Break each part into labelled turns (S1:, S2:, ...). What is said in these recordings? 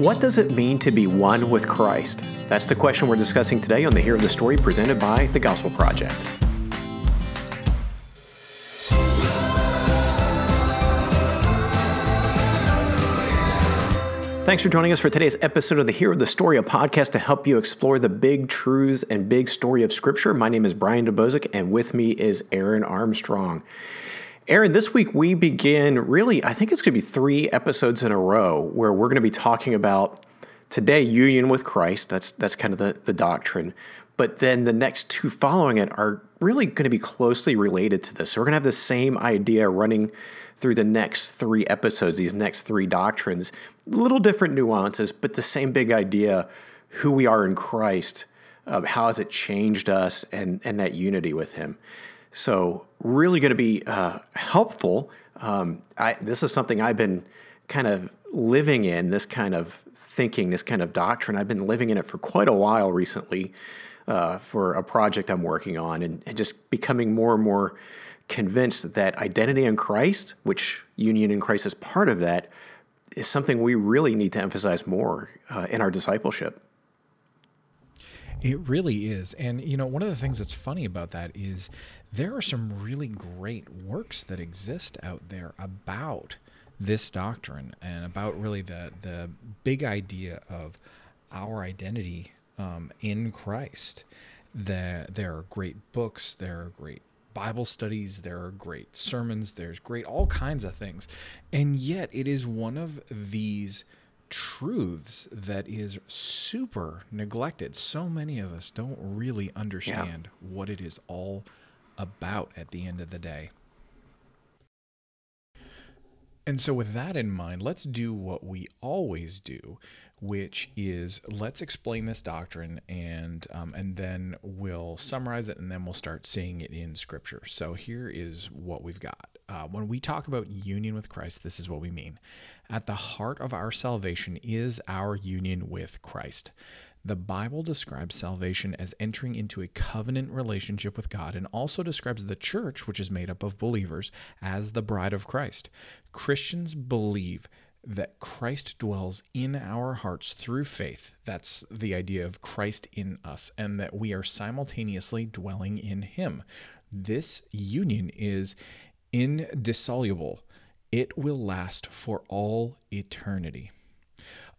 S1: What does it mean to be one with Christ? That's the question we're discussing today on the Hero of the Story presented by the Gospel Project. Thanks for joining us for today's episode of the Hero of the Story, a podcast to help you explore the big truths and big story of Scripture. My name is Brian Dembowczyk, and with me is Aaron Armstrong. Aaron, this week we begin really, I think it's going to be three episodes in a row where we're going to be talking about today union with Christ. That's that's kind of the, the doctrine. But then the next two following it are really going to be closely related to this. So we're going to have the same idea running through the next three episodes, these next three doctrines, little different nuances, but the same big idea who we are in Christ, uh, how has it changed us, and, and that unity with Him. So, really going to be uh, helpful. Um, I, this is something I've been kind of living in, this kind of thinking, this kind of doctrine. I've been living in it for quite a while recently uh, for a project I'm working on and, and just becoming more and more convinced that identity in Christ, which union in Christ is part of that, is something we really need to emphasize more uh, in our discipleship.
S2: It really is. And, you know, one of the things that's funny about that is there are some really great works that exist out there about this doctrine and about really the, the big idea of our identity um, in Christ. The, there are great books, there are great Bible studies, there are great sermons, there's great all kinds of things. And yet it is one of these truths that is super neglected. So many of us don't really understand yeah. what it is all about at the end of the day. And so, with that in mind, let's do what we always do, which is let's explain this doctrine and um, and then we'll summarize it and then we'll start seeing it in Scripture. So here is what we've got. Uh, when we talk about union with Christ, this is what we mean. At the heart of our salvation is our union with Christ. The Bible describes salvation as entering into a covenant relationship with God and also describes the church, which is made up of believers, as the bride of Christ. Christians believe that Christ dwells in our hearts through faith. That's the idea of Christ in us, and that we are simultaneously dwelling in Him. This union is indissoluble, it will last for all eternity.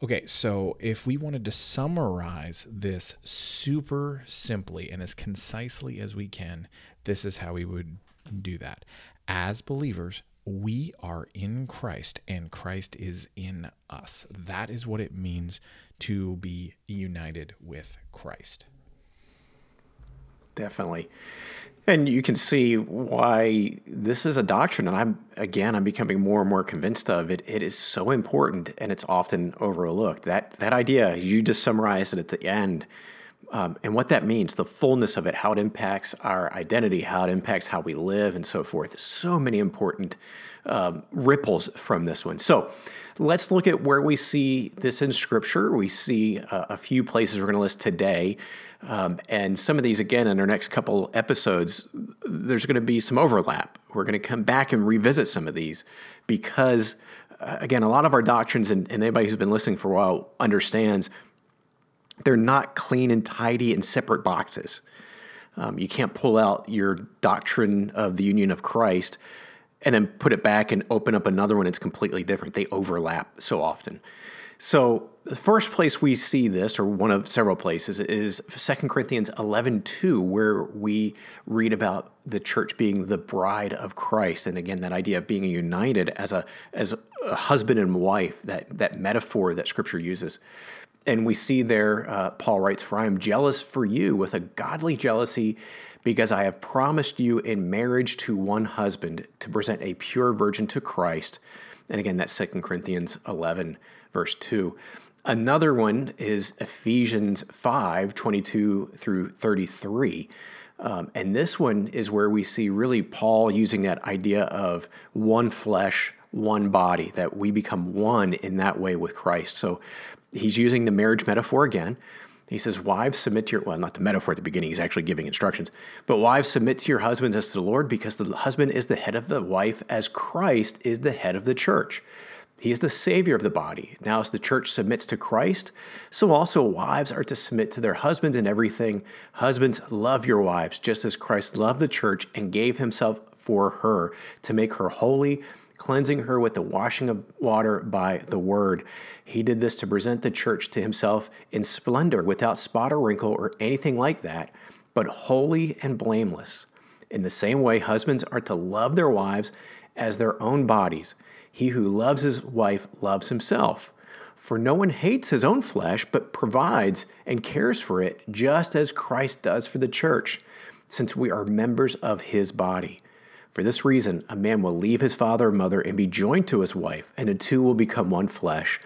S2: Okay, so if we wanted to summarize this super simply and as concisely as we can, this is how we would do that. As believers, we are in Christ and Christ is in us. That is what it means to be united with Christ.
S1: Definitely. And you can see why this is a doctrine, and I'm again I'm becoming more and more convinced of it. It is so important, and it's often overlooked. That that idea you just summarized it at the end, um, and what that means, the fullness of it, how it impacts our identity, how it impacts how we live, and so forth. So many important um, ripples from this one. So let's look at where we see this in Scripture. We see uh, a few places we're going to list today. Um, and some of these, again, in our next couple episodes, there's going to be some overlap. We're going to come back and revisit some of these because, uh, again, a lot of our doctrines, and, and anybody who's been listening for a while understands, they're not clean and tidy in separate boxes. Um, you can't pull out your doctrine of the union of Christ and then put it back and open up another one. It's completely different. They overlap so often. So the first place we see this, or one of several places, is 2 Corinthians 11 2, where we read about the church being the bride of Christ. And again, that idea of being united as a, as a husband and wife, that, that metaphor that scripture uses. And we see there, uh, Paul writes, For I am jealous for you with a godly jealousy, because I have promised you in marriage to one husband to present a pure virgin to Christ. And again, that's 2 Corinthians 11 verse 2. Another one is Ephesians 5 22 through 33. Um, and this one is where we see really Paul using that idea of one flesh, one body, that we become one in that way with Christ. So he's using the marriage metaphor again. He says, Wives, submit to your, well, not the metaphor at the beginning, he's actually giving instructions, but wives, submit to your husbands as to the Lord, because the husband is the head of the wife, as Christ is the head of the church He is the Savior of the body. Now, as the church submits to Christ, so also wives are to submit to their husbands in everything. Husbands, love your wives, just as Christ loved the church and gave himself for her to make her holy, cleansing her with the washing of water by the word. He did this to present the church to himself in splendor, without spot or wrinkle or anything like that, but holy and blameless. In the same way, husbands are to love their wives as their own bodies. He who loves his wife loves himself. For no one hates his own flesh, but provides and cares for it, just as Christ does for the church, since we are members of his body. For this reason, a man will leave his father and mother and be joined to his wife, and the two will become one flesh.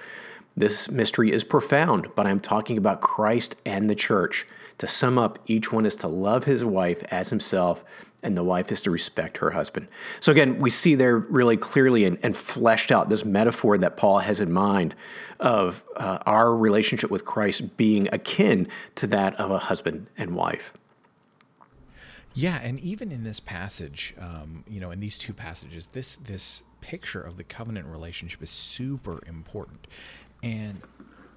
S1: This mystery is profound, but I'm talking about Christ and the church. To sum up, each one is to love his wife as himself, and the wife is to respect her husband. So again, we see there really clearly and, and fleshed out this metaphor that Paul has in mind of uh, our relationship with Christ being akin to that of a husband and wife.
S2: Yeah, and even in this passage, um, you know, in these two passages, this this picture of the covenant relationship is super important. And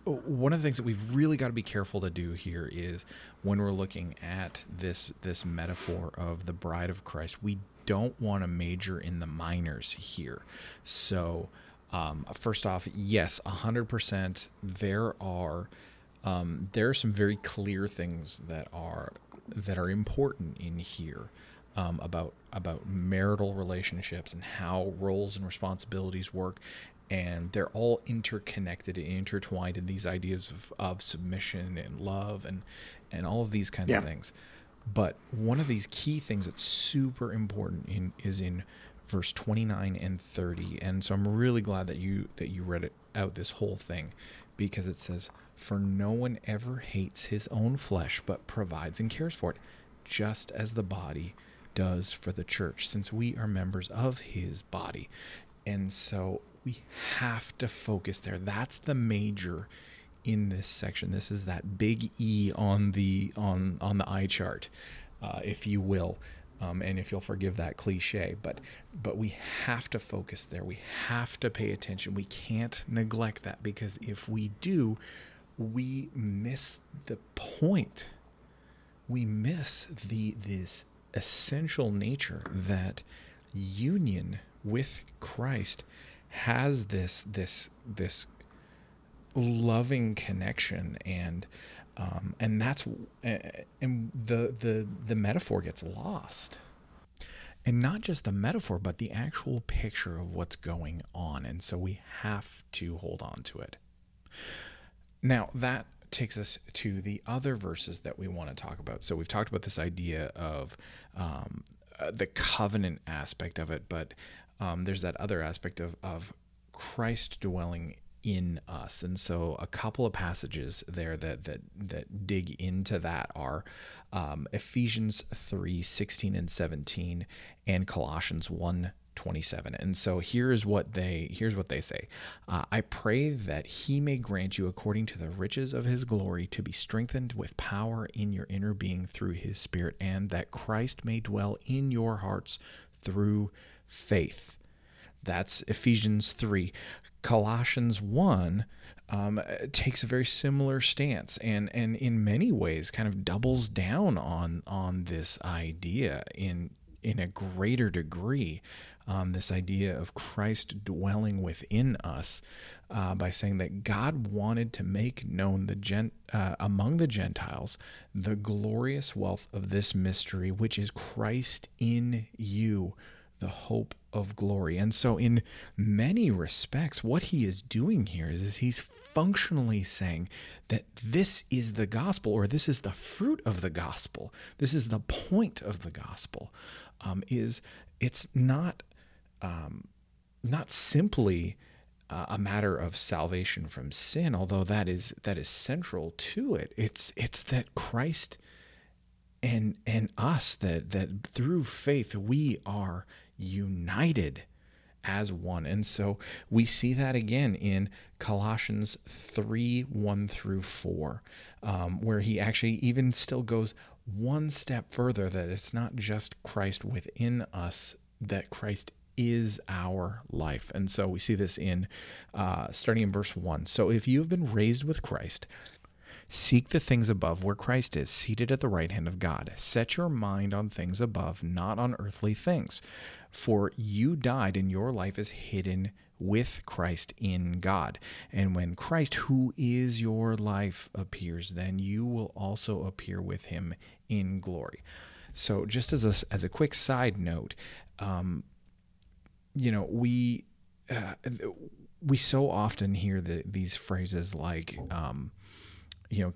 S2: one of the things that we've really got to be careful to do here is when we're looking at this this metaphor of the bride of Christ, we don't want to major in the minors here. So, um, first off, yes, hundred percent. There are um, there are some very clear things that are that are important in here um, about about marital relationships and how roles and responsibilities work. And they're all interconnected and intertwined in these ideas of, of submission and love and and all of these kinds yeah. of things. But one of these key things that's super important in is in verse 29 and 30 and so i'm really glad that you that you read it out this whole thing because it says for no one ever hates his own flesh, but provides and cares for it, just as the body does for the church, since we are members of his body. And so we have to focus there. That's the major in this section. This is that big E on the on on the eye chart, uh, if you will. Um, and if you'll forgive that cliche, but but we have to focus there. We have to pay attention. We can't neglect that because if we do, we miss the point. We miss the this essential nature that union with Christ has this this this loving connection and um, and that's and the the the metaphor gets lost. And not just the metaphor but the actual picture of what's going on. And so we have to hold on to it now, that takes us to the other verses that we want to talk about. So, we've talked about this idea of um, uh, the covenant aspect of it, but um, there's that other aspect of, of Christ dwelling in us. And so a couple of passages there that that that dig into that are um, Ephesians 3, 16 and 17 and Colossians 1, 27 and so here's what they here's what they say. Uh, i pray that he may grant you according to the riches of his glory to be strengthened with power in your inner being through his spirit and that christ may dwell in your hearts through faith. That's ephesians 3 colossians 1 um, takes a very similar stance and and in many ways kind of doubles down on on this idea in in a greater degree um, this idea of Christ dwelling within us uh, by saying that God wanted to make known the gent, uh, among the Gentiles the glorious wealth of this mystery, which is Christ in you, the hope of glory. And so, in many respects, what he is doing here is, is he's functionally saying that this is the gospel, or this is the fruit of the gospel. This is the point of the gospel. Um, is it's not um, not simply uh, a matter of salvation from sin, although that is that is central to it. It's it's that Christ and and us that that through faith we are united as one. And so we see that again in Colossians 3 1 through 4, um, where he actually even still goes one step further that it's not just Christ within us, that Christ is our life. And so we see this in uh, starting in verse 1. So if you have been raised with Christ, Seek the things above where Christ is, seated at the right hand of God. Set your mind on things above, not on earthly things. For you died, and your life is hidden with Christ in God. And when Christ, who is your life, appears, then you will also appear with him in glory. So, just as a, as a quick side note, um, you know, we. Uh, we so often hear the, these phrases like, um, you know,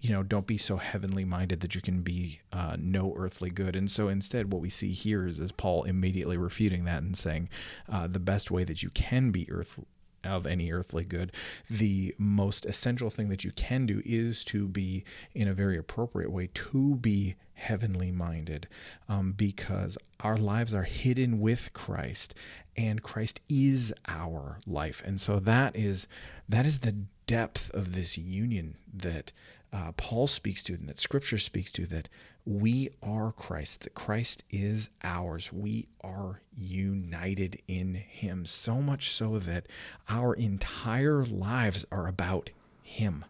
S2: you know, don't be so heavenly minded that you can be uh, no earthly good. And so instead, what we see here is, is Paul immediately refuting that and saying, uh, the best way that you can be earth of any earthly good, the most essential thing that you can do is to be in a very appropriate way to be heavenly minded, um, because our lives are hidden with Christ, and Christ is our life. And so that is that is the depth of this union that uh, Paul speaks to and that Scripture speaks to that we are Christ, that Christ is ours. We are united in Him, so much so that our entire lives are about Him.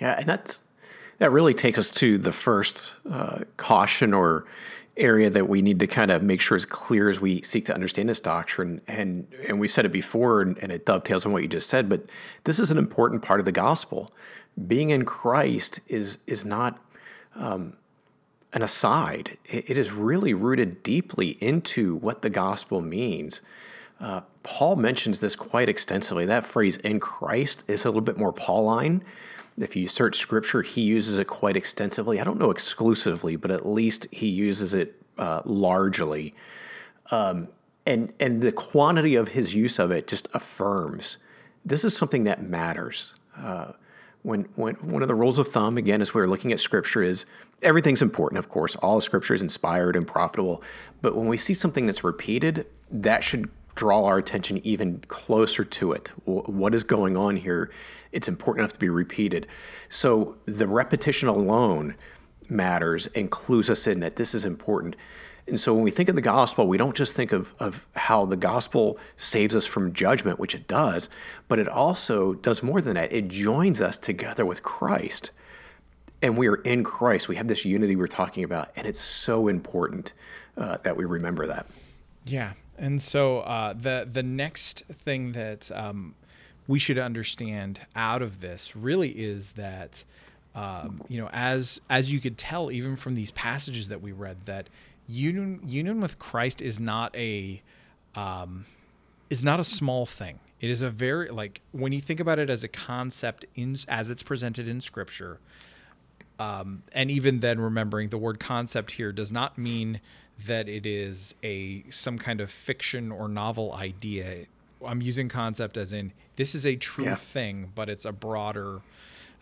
S1: Yeah, and that's that really takes us to the first uh, caution or area that we need to kind of make sure is clear as we seek to understand this doctrine. And and we said it before, and, and it dovetails on what you just said. But this is an important part of the gospel. Being in Christ is is not um, an aside. It, is really rooted deeply into what the gospel means. Uh, Paul mentions this quite extensively. That phrase "in Christ" is a little bit more Pauline. If you search scripture, he uses it quite extensively. I don't know exclusively, but at least he uses it uh, largely. Um, and, and the quantity of his use of it just affirms this is something that matters. Uh, when, when one of the rules of thumb, again, as we're looking at scripture, is everything's important, of course. All scripture is inspired and profitable. But when we see something that's repeated, that should draw our attention even closer to it. What is going on here? It's important enough to be repeated. So the repetition alone matters and clues us in that this is important. And so when we think of the gospel, we don't just think of, of how the gospel saves us from judgment, which it does, but it also does more than that. It joins us together with Christ. And we are in Christ. We have this unity we're talking about. And it's so important uh, that we remember that.
S2: Yeah. And so uh, the the next thing that um, we should understand out of this really is that um, you know as as you could tell even from these passages that we read that union union with Christ is not a um, is not a small thing. It is a very like when you think about it as a concept in as it's presented in Scripture. Um, and even then, remembering the word concept here does not mean that it is a some kind of fiction or novel idea. I'm using concept as in this is a true yeah. thing, but it's a broader,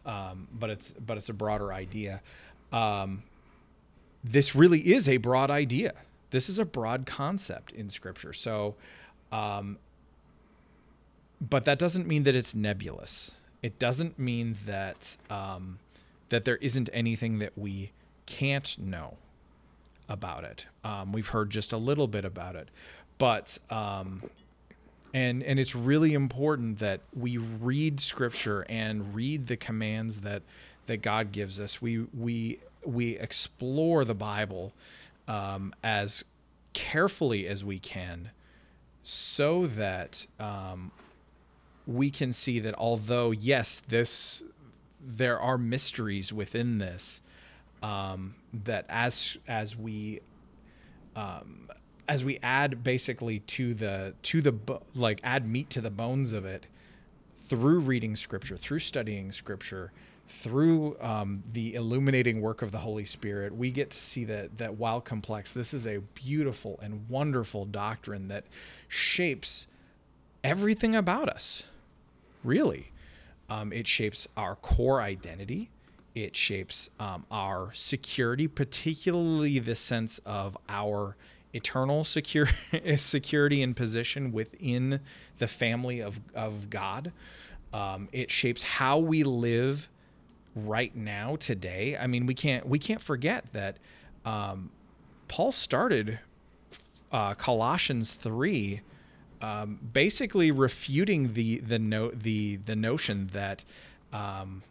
S2: um, but it's but it's a broader idea. Um, this really is a broad idea. This is a broad concept in Scripture. So, um, but that doesn't mean that it's nebulous. It doesn't mean that um, that there isn't anything that we can't know about it. Um, we've heard just a little bit about it, but um, and and it's really important that we read Scripture and read the commands that that God gives us. We we we explore the Bible um, as carefully as we can, so that um, we can see that although yes, this there are mysteries within this um, that as as we um, as we add basically to the to the like add meat to the bones of it through reading scripture through studying scripture through um, the illuminating work of the holy spirit we get to see that that while complex this is a beautiful and wonderful doctrine that shapes everything about us really um, it shapes our core identity it shapes um, our security, particularly the sense of our eternal secure, security and position within the family of, of God. Um, it shapes how we live right now today. I mean, we can't we can't forget that um, Paul started uh, Colossians three, um, basically refuting the the note the the notion that um,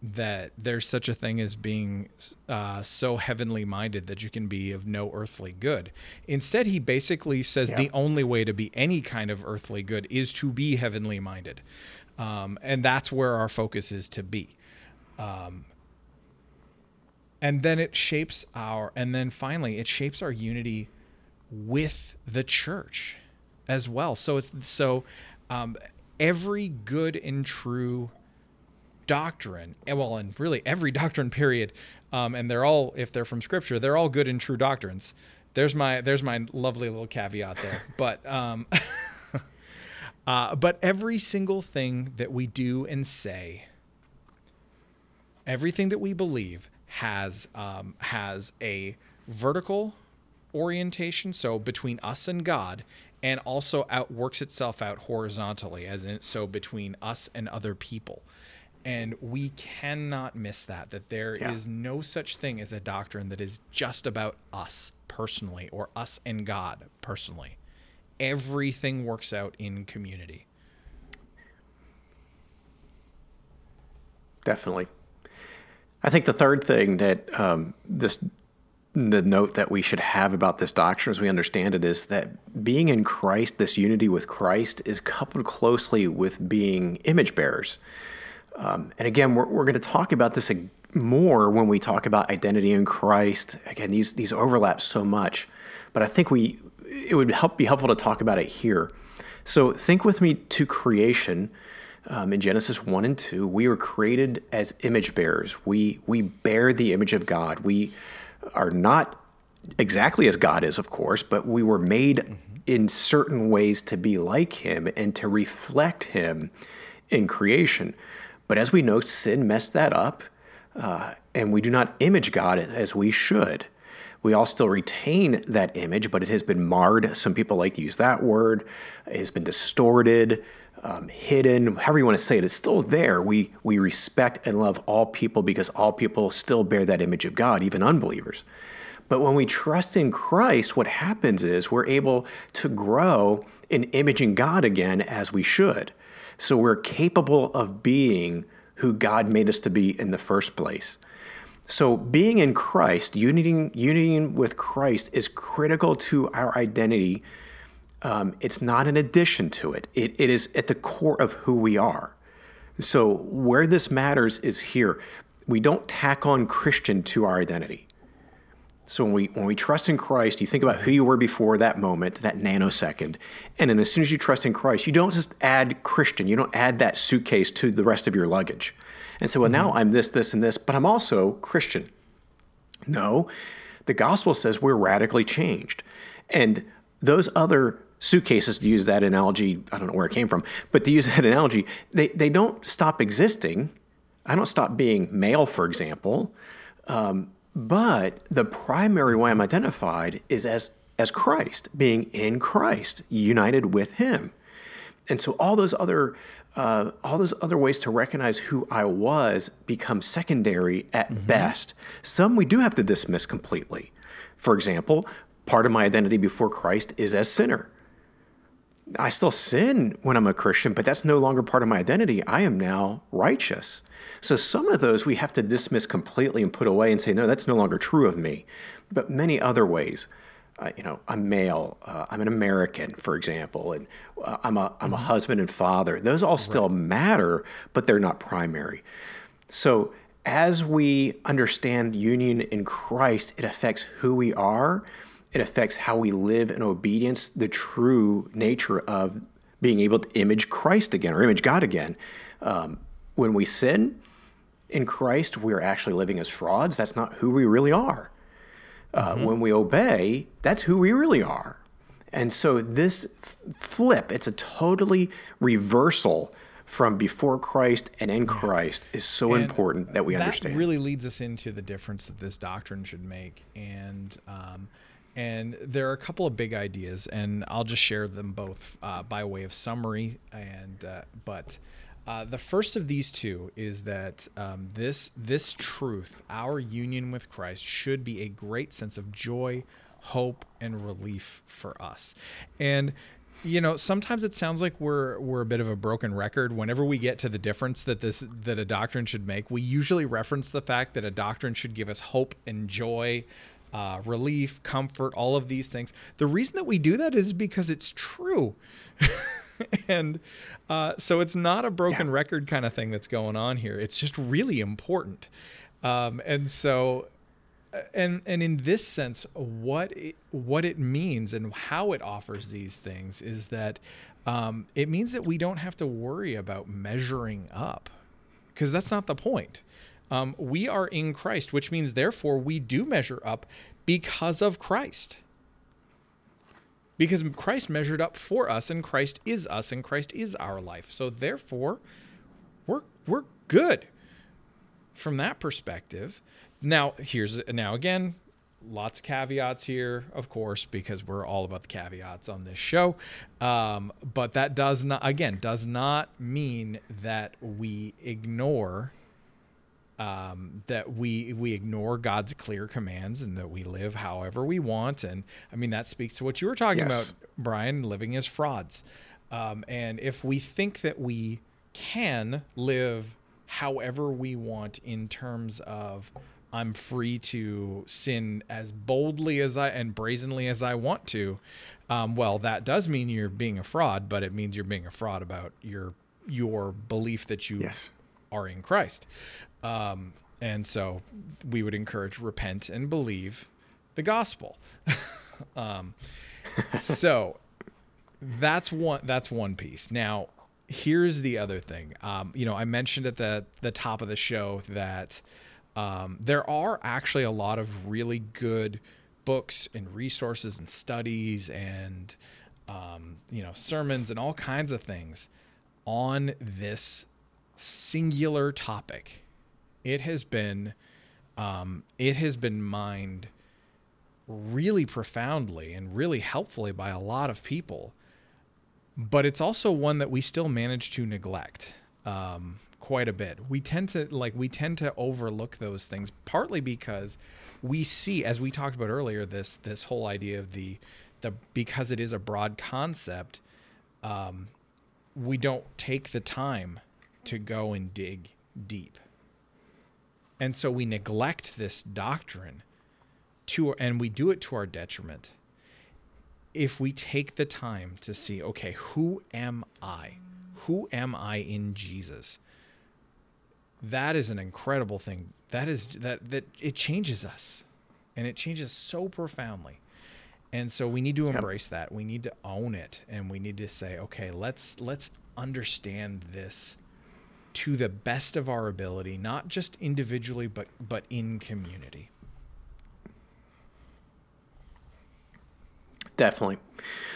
S2: that there's such a thing as being uh, so heavenly minded that you can be of no earthly good. Instead, he basically says
S1: Yeah.
S2: the only way to be any kind of earthly good is to be heavenly minded, um, and that's where our focus is to be. Um, and then it shapes our, and then finally, it shapes our unity with the church as well. So it's so um, every good and true doctrine, well, and really every doctrine period, um, and they're all, if they're from scripture, they're all good and true doctrines. There's my there's my lovely little caveat there, but um, uh, but every single thing that we do and say, everything that we believe has um, has a vertical orientation, so between us and God, and also out works itself out horizontally, as in so between us and other people. And we cannot miss that, that there is
S1: Yeah.
S2: no such thing as a doctrine that is just about us personally or us and God personally. Everything works out in community.
S1: Definitely. I think the third thing that um, this the note that we should have about this doctrine as we understand it is that being in Christ, this unity with Christ, is coupled closely with being image bearers. Um, and again, we're, we're going to talk about this more when we talk about identity in Christ. Again, these these overlap so much, but I think we it would help be helpful to talk about it here. So think with me to creation. Um, in Genesis 1 and 2, we were created as image bearers. We, we bear the image of God. We are not exactly as God is, of course, but we were made in certain ways to be like Him and to reflect Him in creation. But as we know, sin messed that up, uh, and we do not image God as we should. We all still retain that image, but it has been marred. Some people like to use that word. It has been distorted, um, hidden, however you want to say it. It's still there. We we respect and love all people because all people still bear that image of God, even unbelievers. But when we trust in Christ, what happens is we're able to grow in imaging God again as we should. So we're capable of being who God made us to be in the first place. So being in Christ, uniting, uniting with Christ is critical to our identity. Um, it's not an addition to it. it. It is at the core of who we are. So where this matters is here. We don't tack on Christian to our identity. So when we when we trust in Christ, you think about who you were before that moment, that nanosecond, and then as soon as you trust in Christ, you don't just add Christian. You don't add that suitcase to the rest of your luggage, and so well now I'm this, this, and this, but I'm also Christian. No, the gospel says we're radically changed, and those other suitcases, to use that analogy, I don't know where it came from, but to use that analogy, they they don't stop existing. I don't stop being male, for example. Um, but the primary way I'm identified is as as Christ, being in Christ, united with Him. And so all those other uh, all those other ways to recognize who I was become secondary at best. Some we do have to dismiss completely. For example, part of my identity before Christ is as sinner. I still sin when I'm a Christian, but that's no longer part of my identity. I am now righteous. So some of those we have to dismiss completely and put away and say, no, that's no longer true of me. But many other ways, uh, you know, I'm male, uh, I'm an American, for example, and uh, I'm a I'm a husband and father. Those all still matter, but they're not primary. So as we understand union in Christ, it affects who we are. It affects how we live in obedience, the true nature of being able to image Christ again or image God again. Um, when we sin in Christ, we're actually living as frauds. That's not who we really are. Uh, When we obey, that's who we really are. And so this f- flip, it's a totally reversal from before Christ and in Christ is so
S2: And
S1: important that we
S2: that
S1: understand.
S2: That really leads us into the difference that this doctrine should make, and um, and there are a couple of big ideas, and I'll just share them both uh, by way of summary. And uh, but uh, the first of these two is that um, this this truth, our union with Christ, should be a great sense of joy, hope and relief for us. And you know, sometimes it sounds like we're we're a bit of a broken record. Whenever we get to the difference that this that a doctrine should make, we usually reference the fact that a doctrine should give us hope and joy, uh, relief, comfort, all of these things. The reason that we do that is because it's true. and uh, so it's not a broken yeah. record kind of thing that's going on here. It's just really important. Um, and so and and in this sense what it, what it means and how it offers these things is that um, it means that we don't have to worry about measuring up because that's not the point um, we are in christ which means therefore we do measure up because of christ because christ measured up for us and christ is us and christ is our life so therefore we're we're good from that perspective now, here's now again, lots of caveats here, of course, because we're all about the caveats on this show. Um, but that does not, again, does not mean that we ignore. Um, that we we ignore God's clear commands and that we live however we want, and I mean that speaks to what you were talking yes. about, Brian, living as frauds. Um, and if we think that we can live however we want in terms of I'm free to sin as boldly as I and brazenly as I want to. Um, well, that does mean you're being a fraud, but it means you're being a fraud about your your belief that you
S1: yes.
S2: are in Christ. Um, and so we would encourage repent and believe the gospel. um, so that's one that's one piece. Now, here's the other thing. Um, you know, I mentioned at the the top of the show that um, there are actually a lot of really good books and resources and studies and um, you know sermons and all kinds of things on this singular topic. It has been um, it has been mined really profoundly and really helpfully by a lot of people, but it's also one that we still manage to neglect. Um, quite a bit. We tend to like we tend to overlook those things partly because we see as we talked about earlier this this whole idea of the the because it is a broad concept um, we don't take the time to go and dig deep. And so we neglect this doctrine to and we do it to our detriment. If we take the time to see, okay, who am I? Who am I in Jesus? that is an incredible thing. That is that that it changes us, and it changes so profoundly. And so we need to embrace yep. that. We need to own it, and we need to say, okay, let's let's understand this to the best of our ability, not just individually, but but in community.
S1: Definitely.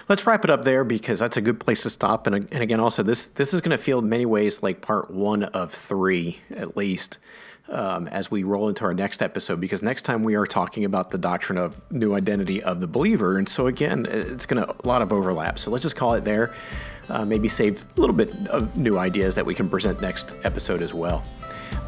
S1: Let's wrap it up there because that's a good place to stop. And, and again, also this this is going to feel in many ways like part one of three, at least, um, as we roll into our next episode. Because next time we are talking about the doctrine of new identity of the believer, and so again, it's going to a lot of overlap. So let's just call it there. Uh, maybe save a little bit of new ideas that we can present next episode as well.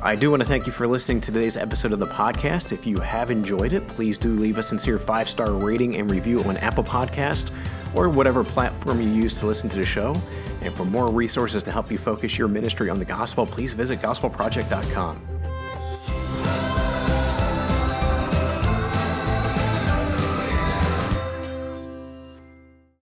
S1: I do want to thank you for listening to today's episode of the podcast. If you have enjoyed it, please do leave a sincere five star rating and review on Apple Podcast or whatever platform you use to listen to the show. And for more resources to help you focus your ministry on the gospel, please visit gospelproject.com.